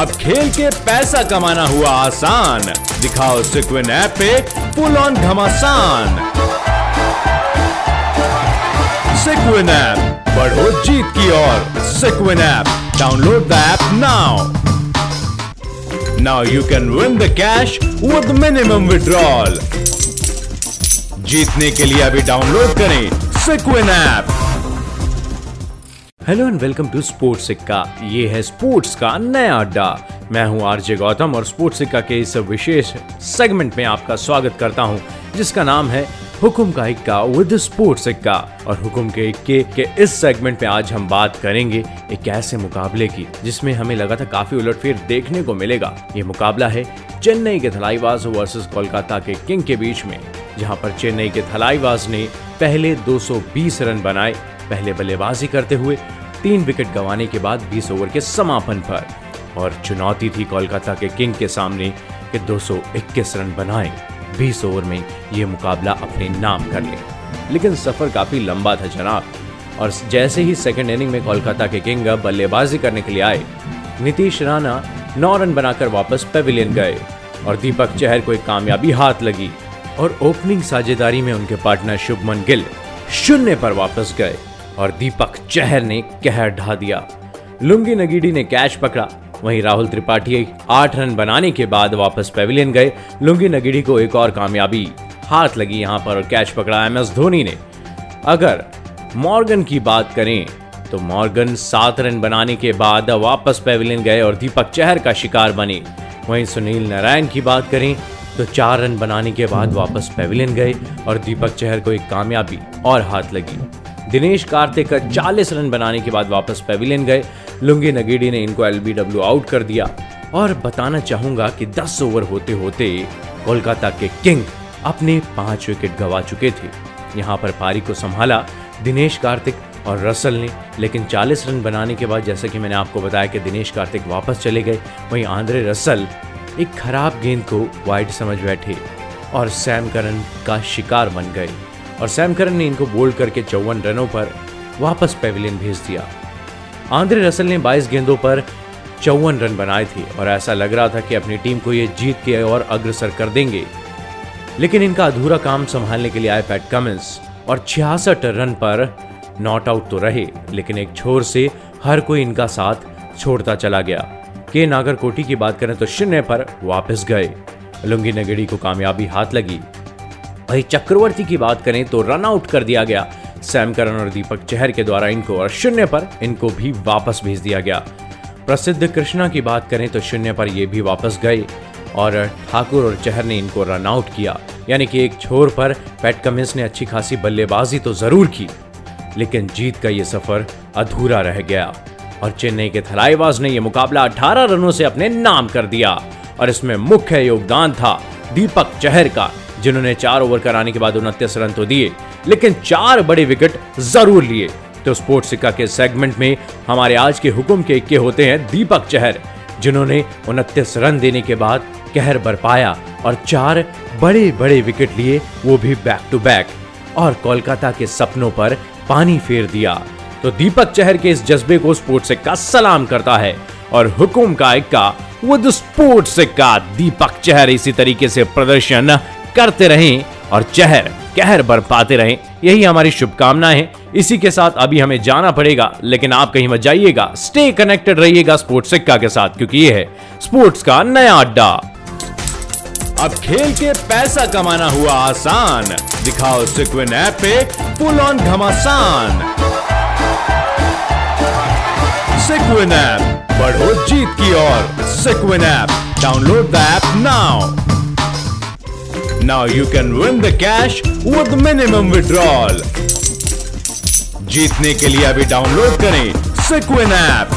अब खेल के पैसा कमाना हुआ आसान। दिखाओ सिक्विन ऐप पे फुल ऑन घमासान। सिक्विन ऐप, बढ़ो जीत की ओर। Sikwin app, download the app now. Now you can win the cash with minimum withdrawal. जीतने के लिए अभी डाउनलोड करें Sikwin app. Hello and welcome to sports Sikka ये है स्पोर्ट्स का नया अड्डा। मैं हूँ आरजे गौतम और स्पोर्ट्स सिक्का के इस विशेष सेगमेंट में आपका स्वागत करता हूँ, जिसका नाम है हुकुम का इक्का विद स्पोर्ट्स सिक्का और हुकुम के इक्के के इस सेगमेंट में आज हम बात करेंगे एक ऐसे मुकाबले की, जिसमें हमें लगा था काफ़ी उलटफेर देखने को मिलेगा। ये मुकाबला है चेन्नई के थलाईवाज वर्सेस कोलकाता के किंग के बीच में, जहाँ पर चेन्नई के थलाईवाज ने पहले 220 रन बनाए, पहले बल्लेबाजी करते हुए तीन विकेट गंवाने के बाद 20 ओवर के समापन पर। और चुनौती थी कोलकाता के किंग के सामने कि 221 रन बनाए। 20 ओवर में ये मुकाबला अपने नाम कर ले। लेकिन सफ़र काफ़ी लंबा था जनाब। और जैसे ही सेकेंड इनिंग में कोलकाता के किंग बल्लेबाजी करने के लिए आए, नीतीश राणा नौ रन बनाकर वापस पेविलियन गए और दीपक चहर को एक कामयाबी हाथ लगी और ओपनिंग साझेदारी में उनके पार्टनर शुभमन गिल शून्य पर वापस गए। और दीपक चहर ने कहर ढा दिया। लुंगी नगीडी ने कैच पकड़ा। वहीं राहुल त्रिपाठी आठ रन बनाने के बाद वापस पेविलियन गए। लुंगी नगीडी को एक और कामयाबी। हाथ लगी यहाँ पर और कैच पकड़ा एम एस धोनी ने। अगर मॉर्गन की बात करें तो मॉर्गन सात रन बनाने के बाद वापस पेविलियन गए और दीपक चहर का शिकार बने। वहीं सुनील नारायण की बात करें तो चार रन बनाने के बाद वापस पेविलियन गए और दीपक चहर को एक कामयाबी और हाथ लगी। दिनेश कार्तिक 40 रन बनाने के बाद वापस पेविलियन गए। लुंगी नगेडी ने इनको एलबीडब्ल्यू आउट कर दिया। और बताना चाहूँगा कि 10 ओवर होते होते कोलकाता के किंग अपने पाँच विकेट गवा चुके थे। यहाँ पर पारी को संभाला दिनेश कार्तिक और रसल ने। लेकिन 40 रन बनाने के बाद जैसा कि मैंने आपको बताया कि दिनेश कार्तिक वापस चले गए, वहीं आंद्रे रसल एक खराब गेंद को वाइड समझ बैठे और सैम करन का शिकार बन गए। और सैम करन ने इनको बोल्ड करके चौवन रनों पर वापस पेविलियन भेज दिया। आंद्रे रसल ने 22 गेंदों पर चौवन रन बनाए थे और ऐसा लग रहा था कि अपनी टीम को ये जीत के और अग्रसर कर देंगे। लेकिन इनका अधूरा काम संभालने के लिए आए पैट कमिंस और छियासठ रन पर नॉट आउट तो रहे, लेकिन एक छोर से हर कोई इनका साथ छोड़ता चला गया। के नागरकोटी की बात करें तो शून्य पर वापस गए। लुंगी नगेड़ी को कामयाबी हाथ लगी। वही चक्रवर्ती की बात करें तो रन आउट कर दिया गया। सैम करन और दीपक चहर के द्वारा इनको और शून्य पर इनको भी वापस भेज दिया गया। प्रसिद्ध कृष्णा की बात करें तो शून्य पर ये भी वापस गए और ठाकुर और चहर ने इनको रन आउट किया। यानी कि एक छोर पर पैट कमिंस ने अच्छी खासी बल्लेबाजी तो ज़रूर की, लेकिन जीत का ये सफ़र अधूरा रह गया और चेन्नई के थलाईवाज ने यह मुकाबला 18 रनों से अपने नाम कर दिया और इसमें मुख्य योगदान था दीपक चहर का। जिन्होंने चार ओवर कराने के बाद उनतीस रन तो दिए, लेकिन चार बड़े विकेट ज़रूर लिए। तो स्पोर्ट्स सिक्का के सेगमेंट में हमारे आज के हुक्म के इक्के होते हैं दीपक चहर, जिन्होंने उनतीस रन देने के बाद कहर बरपाया और चार बड़े बड़े विकेट लिए, वो भी बैक टू बैक और कोलकाता के सपनों पर पानी फेर दिया। तो दीपक चहर के इस जज्बे को स्पोर्ट्स सिक्का सलाम करता है, और हुकुम का इक्का विद स्पोर्ट्स सिक्का, दीपक चहर इसी तरीके से प्रदर्शन करते रहें और चहर, कहर बरपाते रहें। यही हमारी शुभकामनाएँ हैं। इसी के साथ अभी हमें जाना पड़ेगा, लेकिन आप कहीं मत जाइएगा। स्टे कनेक्टेड रहिएगा स्पोर्ट्स सिक्का के साथ, क्योंकि ये है स्पोर्ट्स का नया अड्डा। अब खेल के पैसा कमाना हुआ आसान। दिखाओ सिक्विन ऐप पे फुल ऑन घमासान। सिक्विन ऐप बढ़ो जीत की ओर। Sikwin app download the app now now you can win the cash with minimum withdrawal जीतने के लिए अभी डाउनलोड करें सिक्विन ऐप